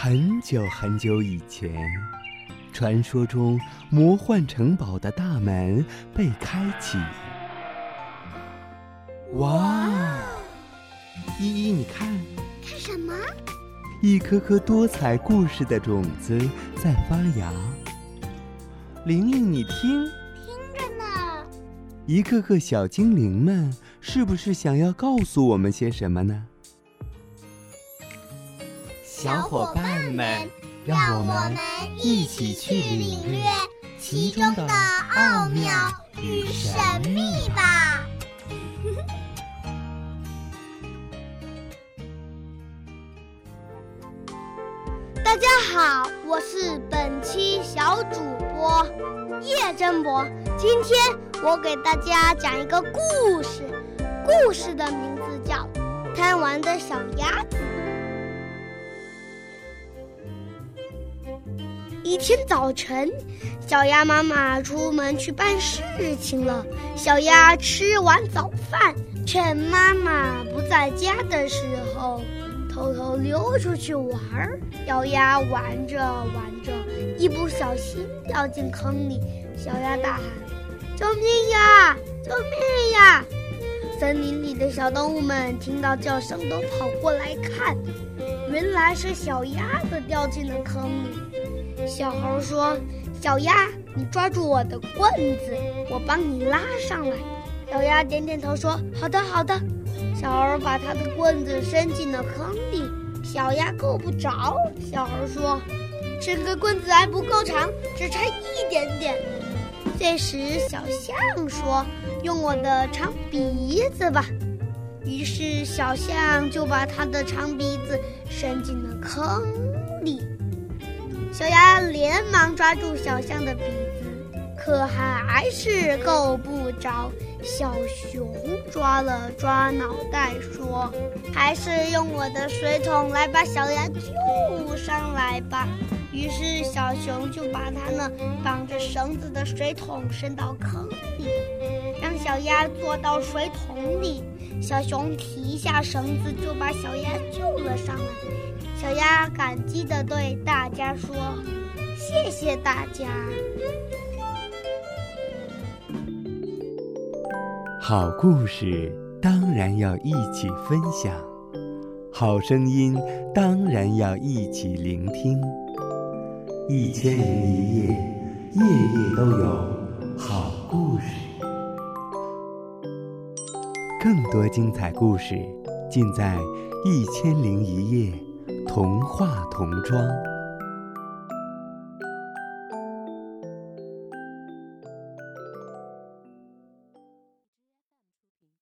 很久很久以前，传说中魔幻城堡的大门被开启。哇！依依，你看，看什么？一颗颗多彩故事的种子在发芽。玲玲，你听，听着呢。一个个小精灵们，是不是想要告诉我们些什么呢？小伙伴们，让我们一起去领略其中的奥妙与神秘吧！大家好，我是本期小主播叶真博。今天我给大家讲一个故事，故事的名字叫《贪玩的小鸭一天早晨，小鸭妈妈出门去办事情了。小鸭吃完早饭，趁妈妈不在家的时候，偷偷溜出去玩儿。小鸭玩着玩着，一不小心掉进坑里。小鸭大喊：“救命呀！救命呀！”森林里的小动物们听到叫声，都跑过来看，原来是小鸭子掉进了坑里。小猴说：“小鸭，你抓住我的棍子，我帮你拉上来。”小鸭点点头说：“好的，好的。”小猴把他的棍子伸进了坑里，小鸭够不着。小猴说：“这根棍子还不够长，只差一点点。”这时，小象说：“用我的长鼻子吧。”于是，小象就把它的长鼻子伸进了坑里。小鸭连忙抓住小象的鼻子，可还是够不着。小熊抓了抓脑袋，说：“还是用我的水桶来把小鸭救上来吧。”于是小熊就把它那绑着绳子的水桶伸到坑里，让小鸭坐到水桶里。小熊提一下绳子，就把小鸭救了上来。小鸭感激地对大家说：“谢谢大家。”好故事当然要一起分享，好声音当然要一起聆听。一千零一夜，夜夜都有好故事。更多精彩故事尽在《一千零一夜》。童话童装。